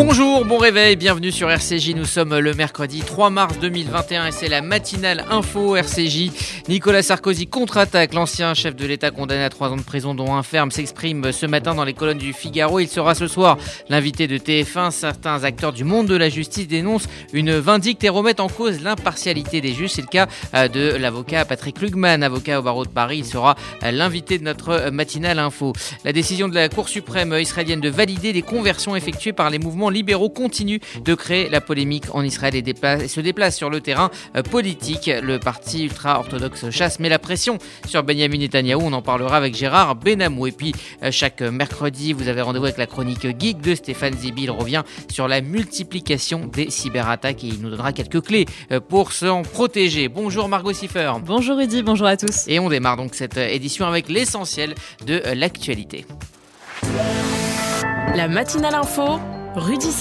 Bonjour, bon réveil, bienvenue sur RCJ. Nous sommes le mercredi 3 mars 2021 et c'est la matinale info RCJ. Nicolas Sarkozy contre-attaque. L'ancien chef de l'État condamné à trois ans de prison, dont un ferme, s'exprime ce matin dans les colonnes du Figaro. Il sera ce soir l'invité de TF1. Certains acteurs du monde de la justice dénoncent une vindicte et remettent en cause l'impartialité des juges. C'est le cas euh, de l'avocat Patrick Lugman, avocat au barreau de Paris. Il sera euh, l'invité de notre matinale info. La décision de la Cour suprême israélienne de valider les conversions effectuées par les mouvements libéraux continue de créer la polémique en Israël et, se déplace sur le terrain euh, politique. Le parti ultra-orthodoxe chasse met la pression sur Benjamin Netanyahu. On en parlera avec Gérard Benamou. Et puis, euh, chaque mercredi, vous avez rendez-vous avec la chronique geek de Stéphane Zibi. Il revient sur la multiplication des cyberattaques et il nous donnera quelques clés euh, pour s'en protéger. Bonjour Margot Siffer. Bonjour Rudy, bonjour à tous. Et on démarre donc cette édition avec l'essentiel de l'actualité. La matinale info Rudy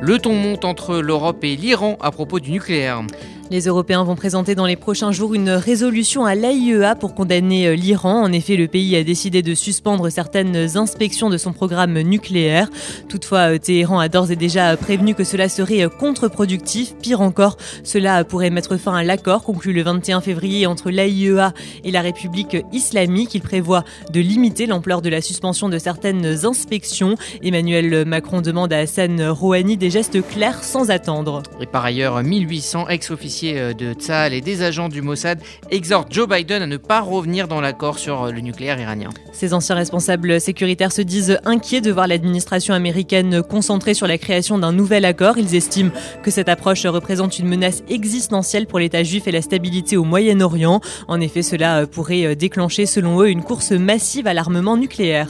Le ton monte entre l'Europe et l'Iran à propos du nucléaire. Les Européens vont présenter dans les prochains jours une résolution à l'AIEA pour condamner euh, l'Iran. En effet, le pays a décidé de suspendre certaines inspections de son programme nucléaire. Toutefois, euh, Téhéran a d'ores et déjà prévenu que cela serait euh, contre-productif. Pire encore, cela pourrait mettre fin à l'accord conclu le 21 février entre l'AIEA et la République islamique. Il prévoit de limiter l'ampleur de la suspension de certaines inspections. Emmanuel Macron demande à Hassan Rouhani des gestes clairs sans attendre. Et par ailleurs, 1800 ex-officiers euh, de Tzal et des agents du Mossad exhortent Joe Biden à ne pas revenir dans l'accord sur euh, le nucléaire iranien. Ces anciens responsables sécuritaires se disent inquiets de voir l'administration américaine concentrée sur la création d'un nouvel accord. Ils estiment que cette approche représente une menace existentielle pour l'État juif et la stabilité au Moyen-Orient. En effet, cela euh, pourrait déclencher, selon eux, une course massive à l'armement nucléaire.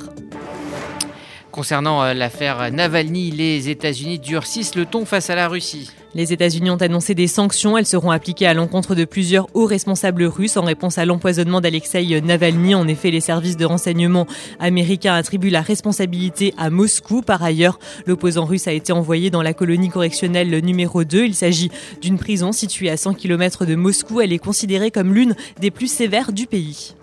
Concernant l'affaire Navalny, les États-Unis durcissent le ton face à la Russie. Les États-Unis ont annoncé des sanctions. Elles seront appliquées à l'encontre de plusieurs hauts responsables russes en réponse à l'empoisonnement d'Alexei Navalny. En effet, les services de renseignement américains attribuent la responsabilité à Moscou. Par ailleurs, l'opposant russe a été envoyé dans la colonie correctionnelle numéro 2. Il s'agit d'une prison située à 100 km de Moscou. Elle est considérée comme l'une des plus sévères du pays.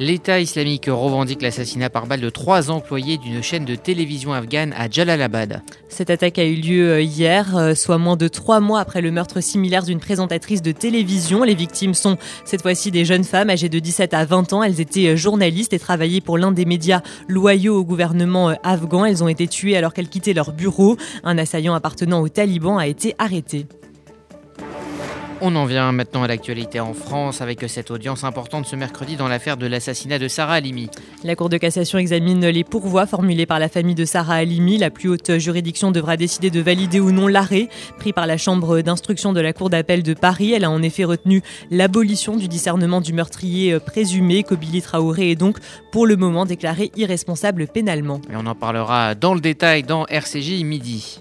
L'État islamique revendique l'assassinat par balle de trois employés d'une chaîne de télévision afghane à Jalalabad. Cette attaque a eu lieu euh, hier, euh, soit moins de trois mois après le meurtre similaire d'une présentatrice de télévision. Les victimes sont cette fois-ci des jeunes femmes âgées de 17 à 20 ans. Elles étaient euh, journalistes et travaillaient pour l'un des médias loyaux au gouvernement afghan. Elles ont été tuées alors qu'elles quittaient leur bureau. Un assaillant appartenant aux talibans a été arrêté. On en vient maintenant à l'actualité en France avec cette audience importante ce mercredi dans l'affaire de l'assassinat de Sarah Halimi. La Cour de cassation examine les pourvois formulés par la famille de Sarah Halimi. La plus haute juridiction devra décider de valider ou non l'arrêt pris par la chambre d'instruction de la Cour d'appel de Paris. Elle a en effet retenu l'abolition du discernement du meurtrier présumé. Kobili Traoré est donc pour le moment déclaré irresponsable pénalement. Et on en parlera dans le détail dans RCJ midi.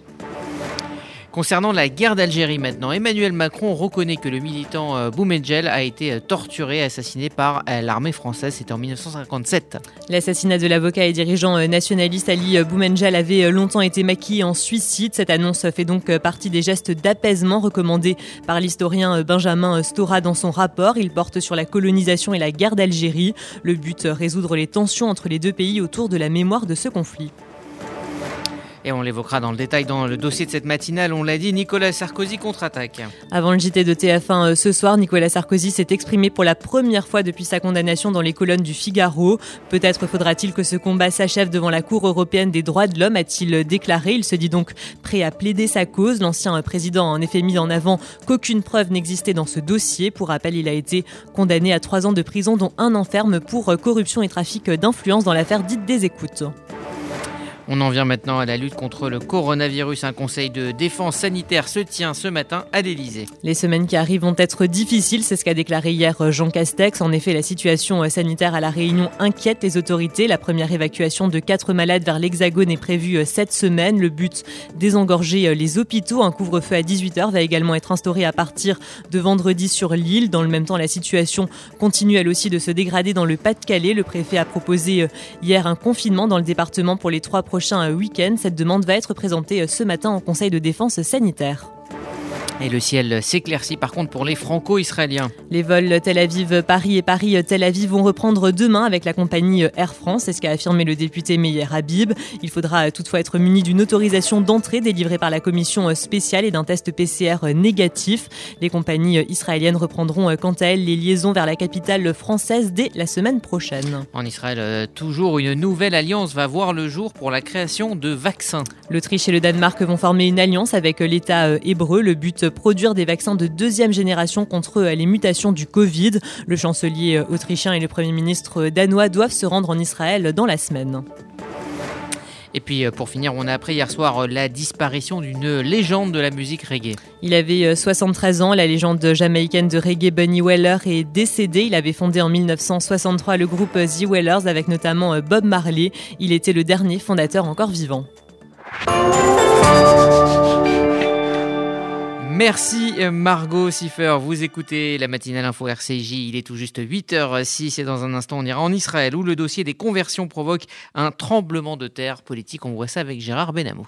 Concernant la guerre d'Algérie maintenant, Emmanuel Macron reconnaît que le militant euh, Boumedjel a été euh, torturé et assassiné par euh, l'armée française. C'était en 1957. L'assassinat de l'avocat et dirigeant nationaliste Ali Boumedjel avait longtemps été maquillé en suicide. Cette annonce fait donc partie des gestes d'apaisement recommandés par l'historien Benjamin Stora dans son rapport. Il porte sur la colonisation et la guerre d'Algérie. Le but, résoudre les tensions entre les deux pays autour de la mémoire de ce conflit. Et on l'évoquera dans le détail dans le dossier de cette matinale. On l'a dit, Nicolas Sarkozy contre-attaque. Avant le JT de TF1 euh, ce soir, Nicolas Sarkozy s'est exprimé pour la première fois depuis sa condamnation dans les colonnes du Figaro. Peut-être faudra-t-il que ce combat s'achève devant la Cour européenne des droits de l'homme, a-t-il déclaré. Il se dit donc prêt à plaider sa cause. L'ancien président a en effet mis en avant qu'aucune preuve n'existait dans ce dossier. Pour rappel, il a été condamné à trois ans de prison, dont un enferme pour corruption et trafic d'influence dans l'affaire dite des écoutes. On en vient maintenant à la lutte contre le coronavirus. Un conseil de défense sanitaire se tient ce matin à l'Elysée. Les semaines qui arrivent vont être difficiles, c'est ce qu'a déclaré hier Jean Castex. En effet, la situation sanitaire à La Réunion inquiète les autorités. La première évacuation de quatre malades vers l'Hexagone est prévue cette semaine. Le but, désengorger les hôpitaux. Un couvre-feu à 18h va également être instauré à partir de vendredi sur l'île. Dans le même temps, la situation continue elle aussi de se dégrader dans le Pas-de-Calais. Le préfet a proposé hier un confinement dans le département pour les trois prochains prochain week-end. Cette demande va être présentée ce matin en Conseil de défense sanitaire. Et le ciel s'éclaircit par contre pour les franco-israéliens. Les vols Tel Aviv-Paris et Paris-Tel Aviv vont reprendre demain avec la compagnie Air France, c'est ce qu'a affirmé le député Meyer Habib. Il faudra toutefois être muni d'une autorisation d'entrée délivrée par la commission spéciale et d'un test PCR négatif. Les compagnies israéliennes reprendront quant à elles les liaisons vers la capitale française dès la semaine prochaine. En Israël, toujours une nouvelle alliance va voir le jour pour la création de vaccins. L'Autriche et le Danemark vont former une alliance avec l'État hébreu. Le but produire des vaccins de deuxième génération contre les mutations du Covid. Le chancelier autrichien et le Premier ministre danois doivent se rendre en Israël dans la semaine. Et puis euh, pour finir, on a appris hier soir euh, la disparition d'une légende de la musique reggae. Il avait 73 euh, ans, la légende jamaïcaine de reggae Bunny Weller est décédé. Il avait fondé en 1963 le groupe The Wellers avec notamment Bob Marley. Il était le dernier fondateur encore vivant. Merci Margot Siffer. Vous écoutez la matinale info RCJ. Il est tout juste 8h06 et dans un instant on ira en Israël où le dossier des conversions provoque un tremblement de terre politique. On voit ça avec Gérard Benamou.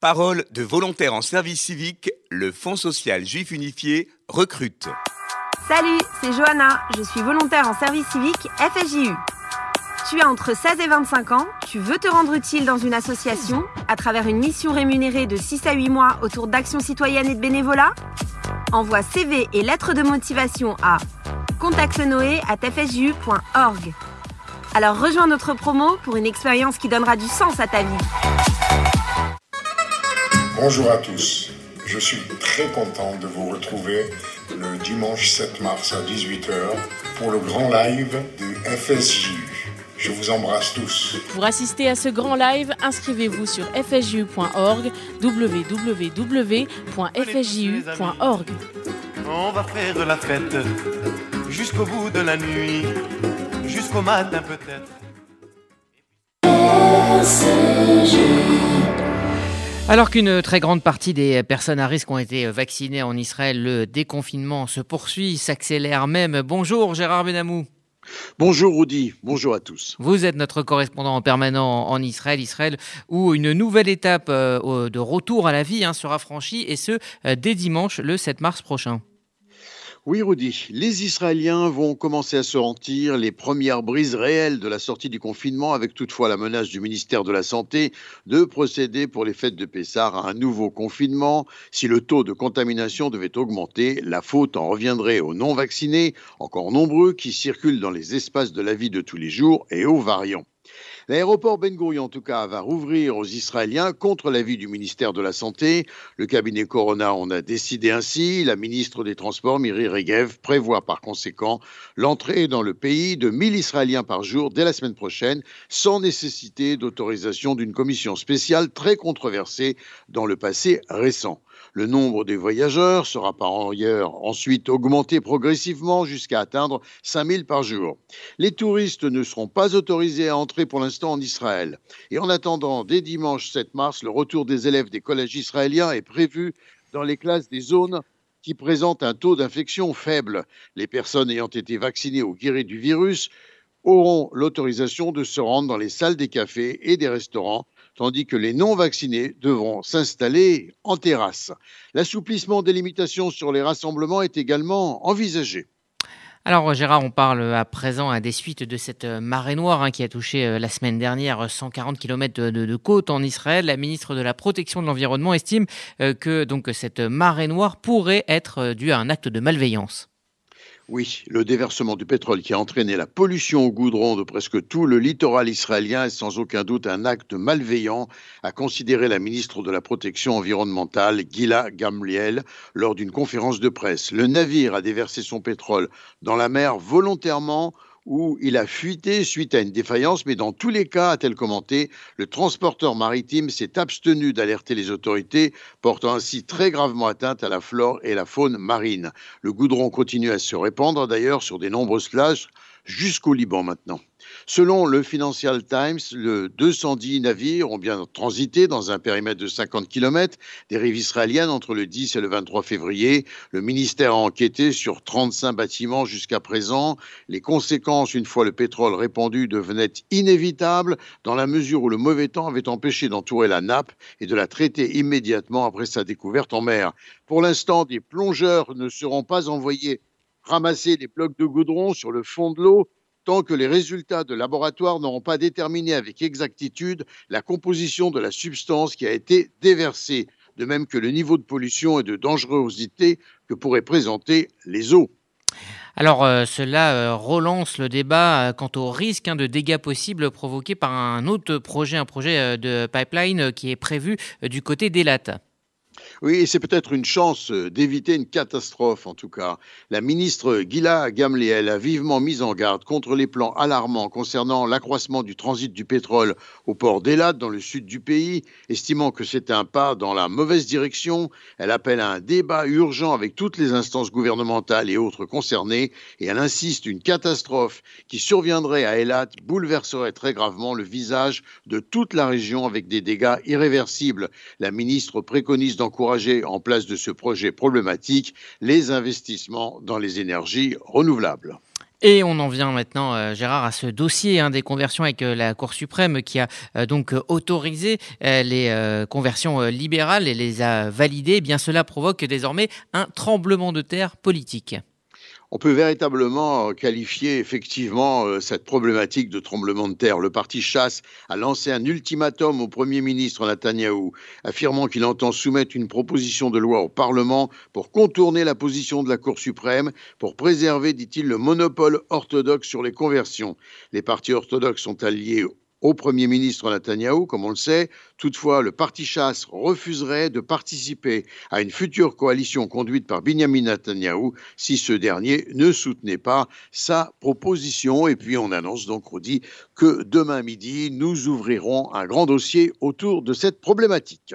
Parole de volontaires en service civique, le Fonds social juif unifié recrute. Salut, c'est Johanna, je suis volontaire en service civique FSJU. Tu as entre 16 et 25 ans, tu veux te rendre utile dans une association à travers une mission rémunérée de 6 à 8 mois autour d'actions citoyennes et de bénévolat? Envoie CV et lettres de motivation à contactenoé@fsju.org. Alors rejoins notre promo pour une expérience qui donnera du sens à ta vie. Bonjour à tous. Je suis très content de vous retrouver le dimanche 7 mars à 18h pour le grand live du FSJU. Je vous embrasse tous. Pour assister à ce grand live, inscrivez-vous sur fsju.org, www.fsju.org. On va faire la fête jusqu'au bout de la nuit, jusqu'au matin peut-être. Alors qu'une très grande partie des personnes à risque ont été vaccinées en Israël, le déconfinement se poursuit, s'accélère même. Bonjour Gérard Benamou. Bonjour Rudy, bonjour à tous. Vous êtes notre correspondant permanent en Israël, Israël où une nouvelle étape euh, de retour à la vie hein, sera franchie et ce euh, dès dimanche le 7 mars prochain. Oui, Rudy, les Israéliens vont commencer à se sentir les premières brises réelles de la sortie du confinement, avec toutefois la menace du ministère de la Santé de procéder pour les fêtes de Pessah à un nouveau confinement. Si le taux de contamination devait augmenter, la faute en reviendrait aux non-vaccinés, encore nombreux, qui circulent dans les espaces de la vie de tous les jours, et aux variants. L'aéroport Ben Gurion, en tout cas, va rouvrir aux Israéliens contre l'avis du ministère de la Santé. Le cabinet Corona en a décidé ainsi. La ministre des Transports, Miri Regev, prévoit par conséquent l'entrée dans le pays de 1000 Israéliens par jour dès la semaine prochaine, sans nécessité d'autorisation d'une commission spéciale très controversée dans le passé récent. Le nombre des voyageurs sera par ailleurs ensuite augmenté progressivement jusqu'à atteindre 5000 par jour. Les touristes ne seront pas autorisés à entrer pour l'instant en Israël. Et en attendant, dès dimanche 7 mars, le retour des élèves des collèges israéliens est prévu dans les classes des zones qui présentent un taux d'infection faible. Les personnes ayant été vaccinées ou guéries du virus auront l'autorisation de se rendre dans les salles des cafés et des restaurants tandis que les non-vaccinés devront s'installer en terrasse. L'assouplissement des limitations sur les rassemblements est également envisagé. Alors Gérard, on parle à présent à des suites de cette marée noire hein, qui a touché euh, la semaine dernière 140 km de, côte en Israël. La ministre de la Protection de l'Environnement estime euh, que cette marée noire pourrait être euh, due à un acte de malveillance. Oui, le déversement du pétrole qui a entraîné la pollution au goudron de presque tout le littoral israélien est sans aucun doute un acte malveillant, a considéré la ministre de la Protection environnementale, Gila Gamliel, lors d'une conférence de presse. Le navire a déversé son pétrole dans la mer volontairement où il a fuité suite à une défaillance, mais dans tous les cas, a-t-elle commenté, le transporteur maritime s'est abstenu d'alerter les autorités, portant ainsi très gravement atteinte à la flore et la faune marine. Le goudron continue à se répandre d'ailleurs sur des nombreuses plages jusqu'au Liban maintenant. Selon le Financial Times, le 210 navires ont bien transité dans un périmètre de 50 km des rives israéliennes entre le 10 et le 23 février. Le ministère a enquêté sur 35 bâtiments jusqu'à présent. Les conséquences, une fois le pétrole répandu, devenaient inévitables dans la mesure où le mauvais temps avait empêché d'entourer la nappe et de la traiter immédiatement après sa découverte en mer. Pour l'instant, des plongeurs ne seront pas envoyés ramasser des blocs de goudron sur le fond de l'eau tant que les résultats de laboratoire n'auront pas déterminé avec exactitude la composition de la substance qui a été déversée, de même que le niveau de pollution et de dangerosité que pourraient présenter les eaux. Alors euh, cela euh, relance le débat euh, quant au risque hein, de dégâts possibles provoqués par un autre projet, un projet de pipeline qui est prévu du côté d'Elat. Oui, c'est peut-être une chance euh, d'éviter une catastrophe, en tout cas. La ministre Gila Gamliel a vivement mis en garde contre les plans alarmants concernant l'accroissement du transit du pétrole au port d'Elat, dans le sud du pays, estimant que c'est un pas dans la mauvaise direction. Elle appelle à un débat urgent avec toutes les instances gouvernementales et autres concernées, et elle insiste une catastrophe qui surviendrait à Elat bouleverserait très gravement le visage de toute la région avec des dégâts irréversibles. La ministre préconise d'encourager en place de ce projet problématique les investissements dans les énergies renouvelables. Et on en vient maintenant, euh, Gérard, à ce dossier hein, des conversions avec euh, la Cour suprême qui a euh, donc autorisé les conversions libérales et les a validées. Eh bien, cela provoque désormais un tremblement de terre politique on peut véritablement qualifier effectivement euh, cette problématique de tremblement de terre. Le parti chasse a lancé un ultimatum au Premier ministre Netanyahou, affirmant qu'il entend soumettre une proposition de loi au Parlement pour contourner la position de la Cour suprême, pour préserver, dit-il, le monopole orthodoxe sur les conversions. Les partis orthodoxes sont alliés au Premier ministre Netanyahou, comme on le sait. Toutefois, le parti chasse refuserait de participer à une future coalition conduite par Benjamin Netanyahou si ce dernier ne soutenait pas sa proposition. Et puis on annonce donc, Rodi, que demain midi, nous ouvrirons un grand dossier autour de cette problématique.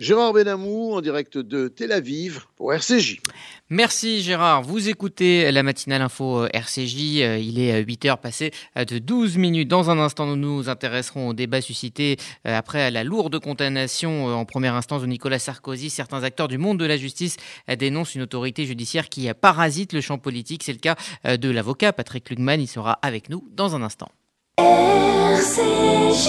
Gérard Benamou en direct de Tel Aviv pour RCJ. Merci Gérard. Vous écoutez la matinale info euh, RCJ. Euh, il est 8 heures passées euh, de 12 minutes. Dans un instant, nous nous intéresserons au débat suscité après la lourde condamnation en première instance de Nicolas Sarkozy. Certains acteurs du monde de la justice dénoncent une autorité judiciaire qui parasite le champ politique. C'est le cas de l'avocat Patrick Lugman. Il sera avec nous dans un instant. RCJ.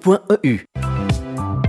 E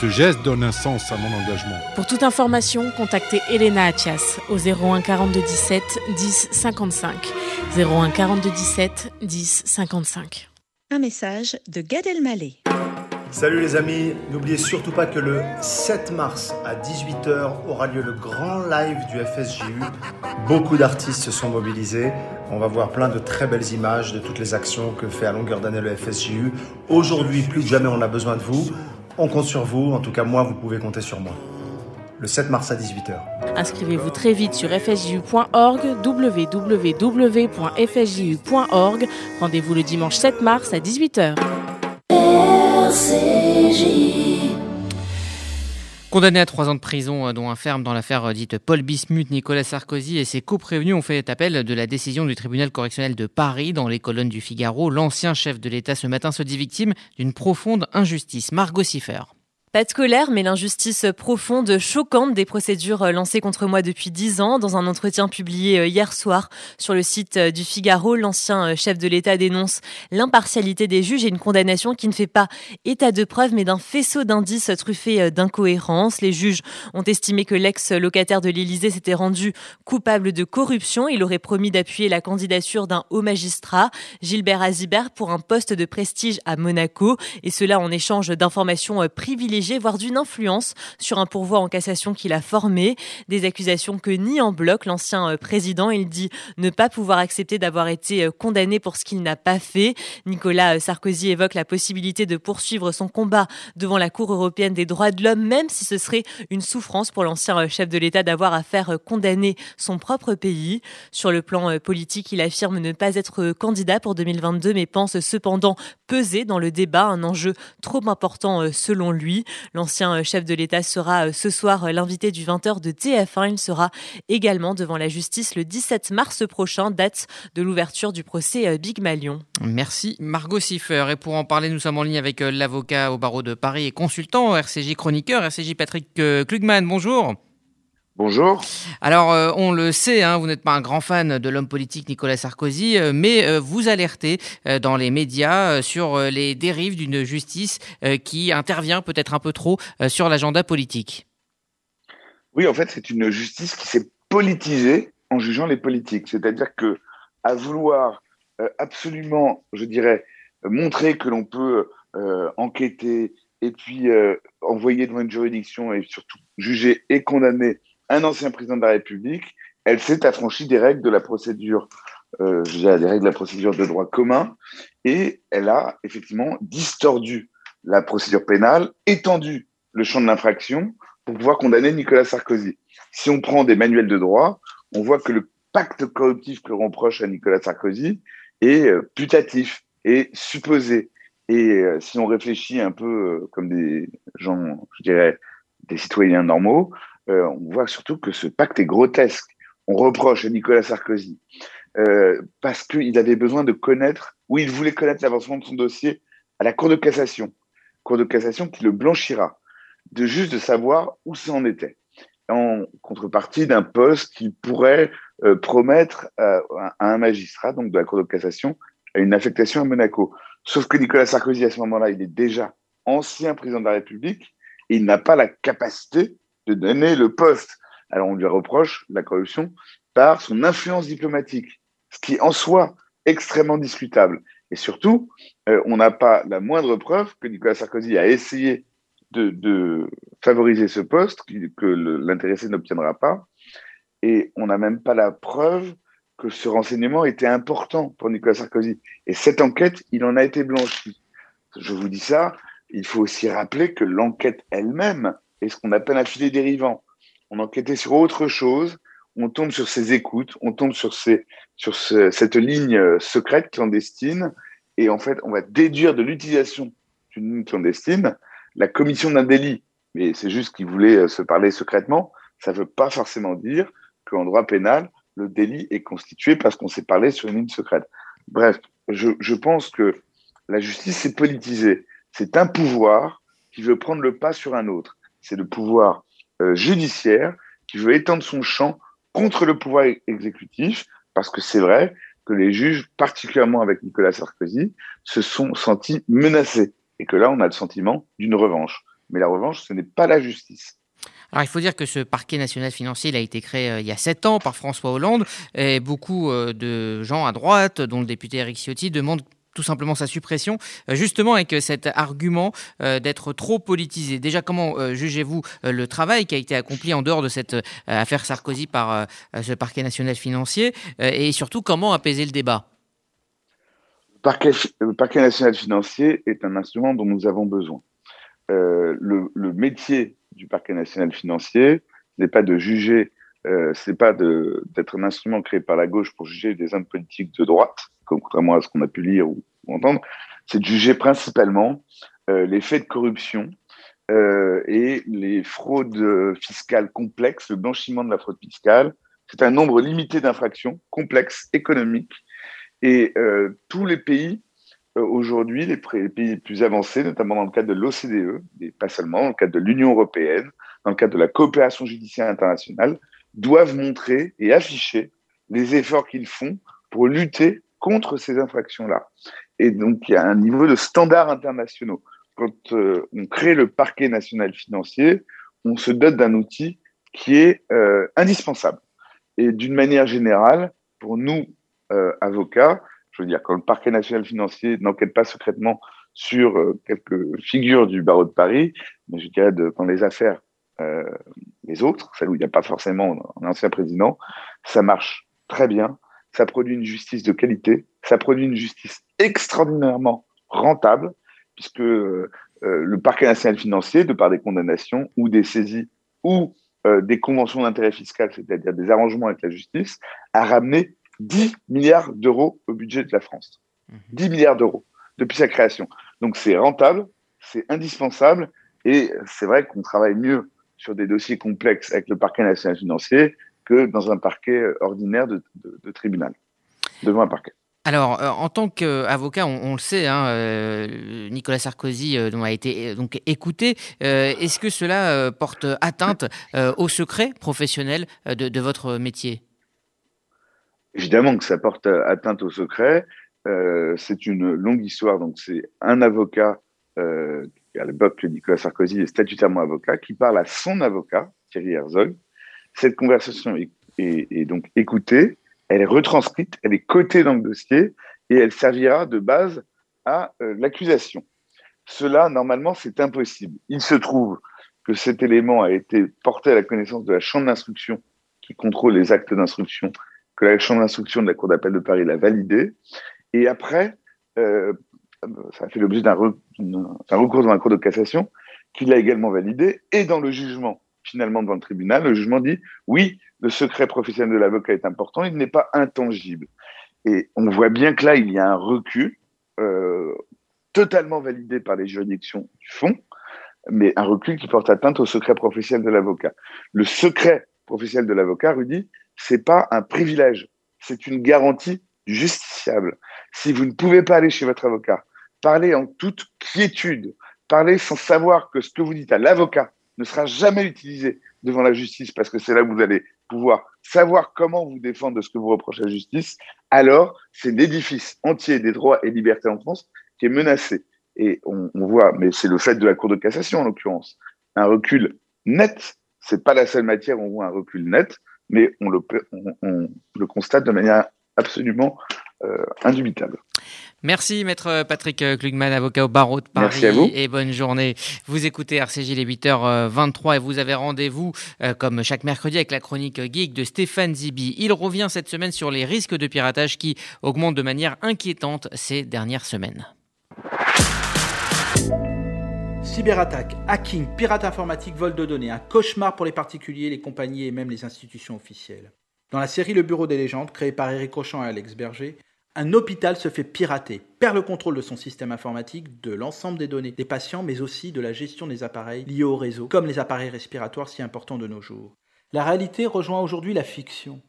Ce geste donne un sens à mon engagement. Pour toute information, contactez Elena Atias au 01 42 17 10 55. 01 42 17 10 55. Un message de Gad Elmaleh. Salut les amis, n'oubliez surtout pas que le 7 mars à 18h aura lieu le grand live du FSJU. Beaucoup d'artistes se sont mobilisés. On va voir plein de très belles images de toutes les actions que fait à longueur d'année le FSJU. Aujourd'hui, plus que jamais, on a besoin de vous. On compte sur vous. En tout cas, moi, vous pouvez compter sur moi. Le 7 mars à 18h. Inscrivez-vous très vite sur fsju.org, www.fsju.org. Rendez-vous le dimanche 7 mars à 18h. Condamné à trois ans de prison, euh, dont un ferme dans l'affaire euh, dite Paul Bismuth, Nicolas Sarkozy et ses co-prévenus ont fait appel de la décision du tribunal correctionnel de Paris dans les colonnes du Figaro. L'ancien chef de l'État ce matin se dit victime d'une profonde injustice. Margot Siffer. Pas de colère, mais l'injustice profonde, choquante des procédures lancées contre moi depuis dix ans. Dans un entretien publié euh, hier soir sur le site euh, du Figaro, l'ancien euh, chef de l'État dénonce l'impartialité des juges et une condamnation qui ne fait pas état de preuve, mais d'un faisceau d'indices truffés d'incohérences. Les juges ont estimé que l'ex-locataire de l'Élysée s'était rendu coupable de corruption. Il aurait promis d'appuyer la candidature d'un haut magistrat, Gilbert Azibert, pour un poste de prestige à Monaco, et cela en échange d'informations privilégiées voire d'une influence sur un pourvoi en cassation qu'il a formé. Des accusations que nie en bloc l'ancien euh, président. Il dit ne pas pouvoir accepter d'avoir été euh, condamné pour ce qu'il n'a pas fait. Nicolas euh, Sarkozy évoque la possibilité de poursuivre son combat devant la Cour européenne des droits de l'homme, même si ce serait une souffrance pour l'ancien chef de l'État d'avoir à faire condamner son propre pays. Sur le plan politique, il affirme ne pas être candidat pour 2022, mais pense cependant peser dans le débat, un enjeu trop important selon lui. L'ancien euh, chef de l'État sera euh, ce soir euh, l'invité du 20h de TF1. Il sera également devant la justice le 17 mars prochain, date de l'ouverture du procès Big Malion. Merci Margot Siffer. Et pour en parler, nous sommes en ligne avec l'avocat au barreau de Paris et consultant RCJ chroniqueur, RCJ Patrick Klugman. Bonjour. Bonjour. Alors, euh, on le sait, hein, vous n'êtes pas un grand fan de l'homme politique Nicolas Sarkozy, euh, mais euh, vous alertez dans les médias sur les dérives d'une justice qui intervient peut-être un peu trop sur l'agenda politique. Oui, en fait, c'est une justice qui s'est politisée en jugeant les politiques. C'est-à-dire que à vouloir absolument, je dirais, montrer que l'on peut enquêter et puis envoyer devant une juridiction et surtout juger et condamner un ancien président de la République, elle s'est affranchie des règles de la procédure, euh, des règles de la procédure de droit commun, et elle a effectivement distordu la procédure pénale, étendu le champ de l'infraction pour pouvoir condamner Nicolas Sarkozy. Si on prend des manuels de droit, on voit que le pacte corruptif que l'on reproche à Nicolas Sarkozy est euh, putatif et supposé. Et euh, si on réfléchit un peu euh, comme des gens, je dirais, des citoyens normaux, euh, on voit surtout que ce pacte est grotesque. On reproche à Nicolas Sarkozy euh, parce qu'il avait besoin de connaître, ou il voulait connaître l'avancement de son dossier à la Cour de cassation. Cour de cassation qui le blanchira, de juste de savoir où ça en était, en contrepartie d'un poste qui pourrait euh, promettre à un magistrat, donc de la Cour de cassation, une affectation à Monaco. Sauf que Nicolas Sarkozy, à ce moment-là, il est déjà ancien président de la République et il n'a pas la capacité de donner le poste. Alors on lui reproche la corruption par son influence diplomatique, ce qui en soi extrêmement discutable. Et surtout, euh, on n'a pas la moindre preuve que Nicolas Sarkozy a essayé de, favoriser ce poste, que l'intéressé n'obtiendra pas. Et on n'a même pas la preuve que ce renseignement était important pour Nicolas Sarkozy. Et cette enquête, il en a été blanchi. Je vous dis ça, il faut aussi rappeler que l'enquête elle-même et ce qu'on appelle un filet dérivant. On enquêtait sur autre chose, on tombe sur ces écoutes, on tombe sur, ces, sur cette ligne euh, secrète clandestine, et en fait, on va déduire de l'utilisation d'une ligne clandestine la commission d'un délit. Mais c'est juste qu'ils voulaient euh, se parler secrètement. Ça ne veut pas forcément dire qu'en droit pénal, le délit est constitué parce qu'on s'est parlé sur une ligne secrète. Bref, je, je pense que la justice s'est politisée. C'est un pouvoir qui veut prendre le pas sur un autre c'est le pouvoir euh, judiciaire qui veut étendre son champ contre le pouvoir exécutif, parce que c'est vrai que les juges, particulièrement avec Nicolas Sarkozy, se sont sentis menacés, et que là, on a le sentiment d'une revanche. Mais la revanche, ce n'est pas la justice. Alors il faut dire que ce parquet national financier a été créé euh, il y a sept ans par François Hollande et beaucoup euh, de gens à droite, dont le député Eric Ciotti, demandent tout simplement sa suppression, justement avec cet argument d'être trop politisé. Déjà, comment jugez-vous le travail qui a été accompli en dehors de cette affaire Sarkozy par ce parquet national financier et surtout comment apaiser le débat? Le parquet national financier est un instrument dont nous avons besoin. Euh, le, métier du parquet national financier n'est pas de juger, euh, c'est pas d'être un instrument créé par la gauche pour juger des hommes politiques de droite, contrairement à ce qu'on a pu lire ou, entendre, c'est de juger principalement euh, les faits de corruption euh, et les fraudes fiscales complexes, le blanchiment de la fraude fiscale. C'est un nombre limité d'infractions complexes, économiques, et euh, tous les pays euh, aujourd'hui, les, pays les plus avancés, notamment dans le cadre de l'OCDE, et pas seulement, dans le cadre de l'Union européenne, dans le cadre de la coopération judiciaire internationale, doivent montrer et afficher les efforts qu'ils font pour lutter contre ces infractions-là. Et donc, il y a un niveau de standards internationaux. Quand euh, on crée le parquet national financier, on se dote d'un outil qui est euh, indispensable. Et d'une manière générale, pour nous, euh, avocats. Je veux dire, quand le parquet national financier n'enquête pas secrètement sur euh, quelques figures du barreau de Paris, mais je dirais de, dans les affaires, les autres, celles où il n'y a pas forcément un ancien président, ça marche très bien. Ça produit une justice de qualité, ça produit une justice extraordinairement rentable, puisque euh, le parquet national financier, de par des condamnations ou des saisies ou euh, des conventions d'intérêt fiscal, c'est-à-dire des arrangements avec la justice, a ramené 10 milliards d'euros au budget de la France. 10 mhm. milliards d'euros depuis sa création. Donc c'est rentable, c'est indispensable et c'est vrai qu'on travaille mieux sur des dossiers complexes avec le parquet national financier que dans un parquet ordinaire de, tribunal, devant un parquet. Alors, euh, en tant qu'avocat, on, le sait, hein, euh, Nicolas Sarkozy euh, a été donc écouté. Est-ce que cela porte atteinte au secret professionnel de votre métier? Évidemment que ça porte atteinte au secret. C'est une longue histoire. Donc, c'est un avocat, à l'époque, Nicolas Sarkozy est statutairement avocat, qui parle à son avocat, Thierry Herzog. Cette conversation est, donc écoutée, elle est retranscrite, elle est cotée dans le dossier et elle servira de base à euh, l'accusation. Cela, normalement, c'est impossible. Il se trouve que cet élément a été porté à la connaissance de la chambre d'instruction qui contrôle les actes d'instruction que la chambre d'instruction de la Cour d'appel de Paris l'a validé. Et après, euh, ça a fait l'objet d'un recours dans la Cour de cassation qui l'a également validé. Et dans le jugement, finalement, devant le tribunal, le jugement dit oui, le secret professionnel de l'avocat est important, il n'est pas intangible. Et on voit bien que là, il y a un recul euh, totalement validé par les juridictions du fond, mais un recul qui porte atteinte au secret professionnel de l'avocat. Le secret professionnel de l'avocat, Rudy, c'est pas un privilège, c'est une garantie justiciable. Si vous ne pouvez pas aller chez votre avocat, parler en toute quiétude, parler sans savoir que ce que vous dites à l'avocat ne sera jamais utilisé devant la justice, parce que c'est là où vous allez pouvoir savoir comment vous défendre de ce que vous reprochez à la justice, alors c'est l'édifice entier des droits et libertés en France qui est menacé. Et on, voit, mais c'est le fait de la Cour de cassation en l'occurrence, un recul net. C'est pas la seule matière où on voit un recul net mais on le, on, le constate de manière absolument euh, indubitable. Merci maître Patrick Klugman, avocat au barreau de Paris. Merci à vous. Et bonne journée. Vous écoutez RCJ les 8h23 et vous avez rendez-vous euh, comme chaque mercredi avec la chronique geek de Stéphane Zibi. Il revient cette semaine sur les risques de piratage qui augmentent de manière inquiétante ces dernières semaines. Cyberattaque, hacking, pirate informatique, vol de données, un cauchemar pour les particuliers, les compagnies et même les institutions officielles. Dans la série Le Bureau des légendes, créée par Eric Rochant et Alex Berger, un hôpital se fait pirater, perd le contrôle de son système informatique, de l'ensemble des données des patients, mais aussi de la gestion des appareils liés au réseau, comme les appareils respiratoires si importants de nos jours. La réalité rejoint aujourd'hui la fiction.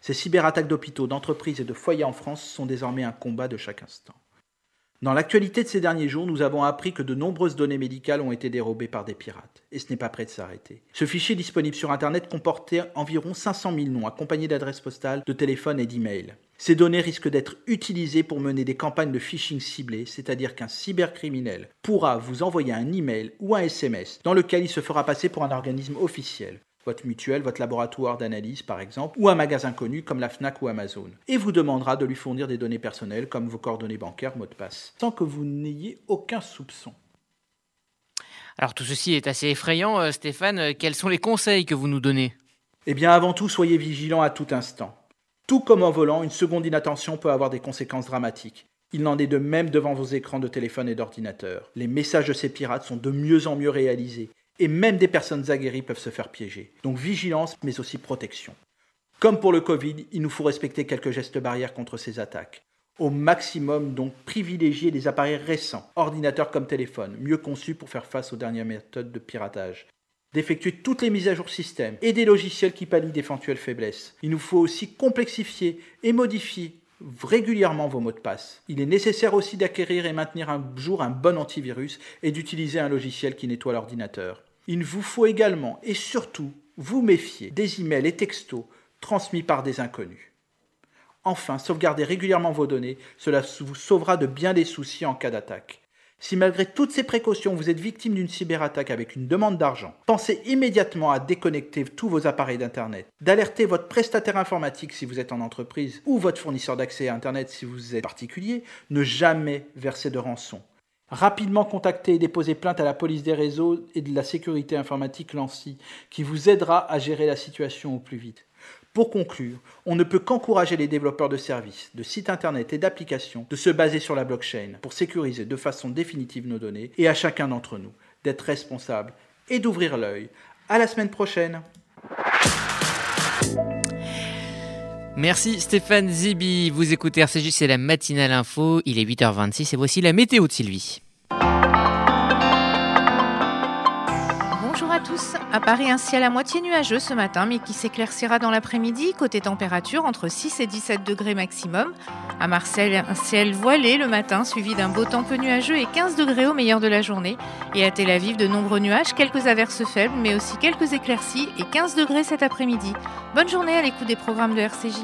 Ces cyberattaques d'hôpitaux, d'entreprises et de foyers en France sont désormais un combat de chaque instant. Dans l'actualité de ces derniers jours, nous avons appris que de nombreuses données médicales ont été dérobées par des pirates, et ce n'est pas prêt de s'arrêter. Ce fichier disponible sur Internet comportait environ 500 000 noms accompagnés d'adresses postales, de téléphones et d'emails. Ces données risquent d'être utilisées pour mener des campagnes de phishing ciblées, c'est-à-dire qu'un cybercriminel pourra vous envoyer un email ou un SMS dans lequel il se fera passer pour un organisme officiel votre mutuelle, votre laboratoire d'analyse par exemple, ou un magasin connu comme la FNAC ou Amazon, et vous demandera de lui fournir des données personnelles comme vos coordonnées bancaires, mot de passe, sans que vous n'ayez aucun soupçon. Alors tout ceci est assez effrayant, euh, Stéphane. Euh, quels sont les conseils que vous nous donnez? Eh bien avant tout, soyez vigilants à tout instant. Tout comme en volant, une seconde inattention peut avoir des conséquences dramatiques. Il n'en est de même devant vos écrans de téléphone et d'ordinateur. Les messages de ces pirates sont de mieux en mieux réalisés, et même des personnes aguerries peuvent se faire piéger. Donc vigilance, mais aussi protection. Comme pour le Covid, il nous faut respecter quelques gestes barrières contre ces attaques. Au maximum, donc, privilégier les appareils récents, ordinateurs comme téléphone, mieux conçus pour faire face aux dernières méthodes de piratage. D'effectuer toutes les mises à jour système et des logiciels qui pallient d'éventuelles faiblesses. Il nous faut aussi complexifier et modifier régulièrement vos mots de passe. Il est nécessaire aussi d'acquérir et maintenir un jour un bon antivirus et d'utiliser un logiciel qui nettoie l'ordinateur. Il vous faut également et surtout vous méfier des emails et textos transmis par des inconnus. Enfin, sauvegardez régulièrement vos données, cela vous sauvera de bien des soucis en cas d'attaque. Si malgré toutes ces précautions, vous êtes victime d'une cyberattaque avec une demande d'argent, pensez immédiatement à déconnecter tous vos appareils d'Internet, d'alerter votre prestataire informatique si vous êtes en entreprise ou votre fournisseur d'accès à Internet si vous êtes particulier, ne jamais verser de rançon. Rapidement contacter et déposer plainte à la police des réseaux et de la sécurité informatique Lancy, qui vous aidera à gérer la situation au plus vite. Pour conclure, on ne peut qu'encourager les développeurs de services, de sites internet et d'applications de se baser sur la blockchain pour sécuriser de façon définitive nos données et à chacun d'entre nous d'être responsable et d'ouvrir l'œil. À la semaine prochaine. Merci Stéphane Zibi. Vous écoutez RCJ, c'est la matinale info. Il est 8h26 et voici la météo de Sylvie. Tous. À Paris, un ciel à moitié nuageux ce matin, mais qui s'éclaircira dans l'après-midi. Côté température, entre 6 et 17 degrés maximum. À Marseille, un ciel voilé le matin, suivi d'un beau temps peu nuageux et 15 degrés au meilleur de la journée. Et à Tel Aviv, de nombreux nuages, quelques averses faibles, mais aussi quelques éclaircies et 15 degrés cet après-midi. Bonne journée à l'écoute des programmes de RCJ.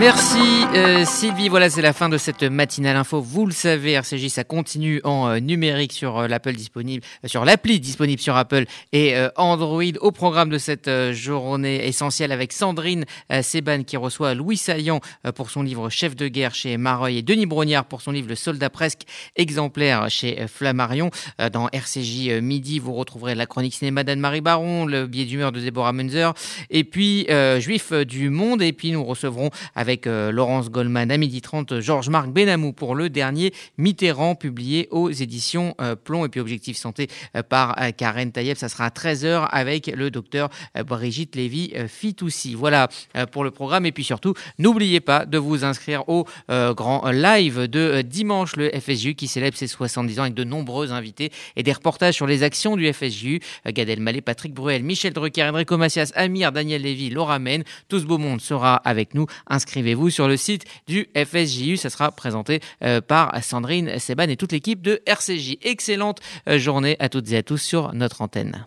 Merci euh, Sylvie. Voilà, c'est la fin de cette matinale info. Vous le savez, RCJ, ça continue en euh, numérique sur euh, l'Apple disponible, sur l'appli disponible sur Apple et Android au programme de cette journée essentielle avec Sandrine Seban qui reçoit Louis Saillant pour son livre Chef de guerre chez Mareuil et Denis Brognard pour son livre Le soldat presque exemplaire chez Flammarion. Dans RCJ Midi, vous retrouverez la chronique cinéma d'Anne-Marie Baron, le billet d'humeur de Deborah Munzer et puis Juif du Monde. Et puis nous recevrons avec Laurence Goldman à midi 30 Georges-Marc Benamou pour le dernier Mitterrand publié aux éditions Plomb et puis Objectif Santé par Karen Tayeb ça sera à 13h avec le docteur euh, Brigitte Lévy-Fitoussi. Euh, voilà euh, pour le programme. Et puis surtout, n'oubliez pas de vous inscrire au grand live de dimanche, le FSJU, qui célèbre ses 70 ans avec de nombreux invités et des reportages sur les actions du FSJU. Gad Elmaleh, Patrick Bruel, Michel Drucker, Enrico Macias, Amir, Daniel Lévy, Laura Men. Tout ce beau monde sera nous. Inscrivez-vous sur le site du FSJU. Ça sera présenté par Sandrine Seban et toute l'équipe de RCJ. Excellente journée à toutes et à tous sur notre antenne.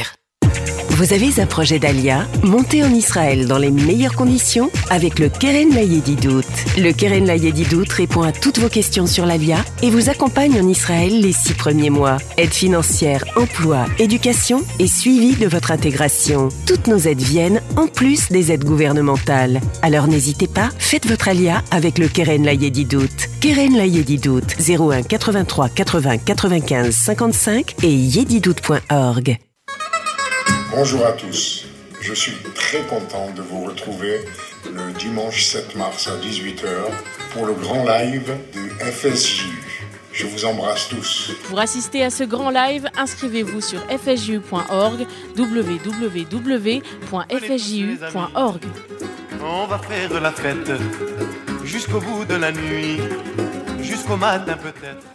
Vous avez un projet d'Alia? Montez en Israël dans les meilleures conditions avec le Keren Layedidout. Le Keren Layedidout répond à toutes vos questions sur l'Alia et vous accompagne en Israël les six premiers mois. Aide financière, emploi, éducation et suivi de votre intégration. Toutes nos aides viennent en plus des aides gouvernementales. Alors n'hésitez pas, faites votre Alia avec le Keren Layedidout. Keren Layedidout 01 83 80 95 55 et yedidout.org. Bonjour à tous. Je suis très content de vous retrouver le dimanche 7 mars à 18h pour le grand live du FSJU. Je vous embrasse tous. Pour assister à ce grand live, inscrivez-vous sur fsju.org, www.fsju.org. On va faire la fête jusqu'au bout de la nuit, jusqu'au matin peut-être.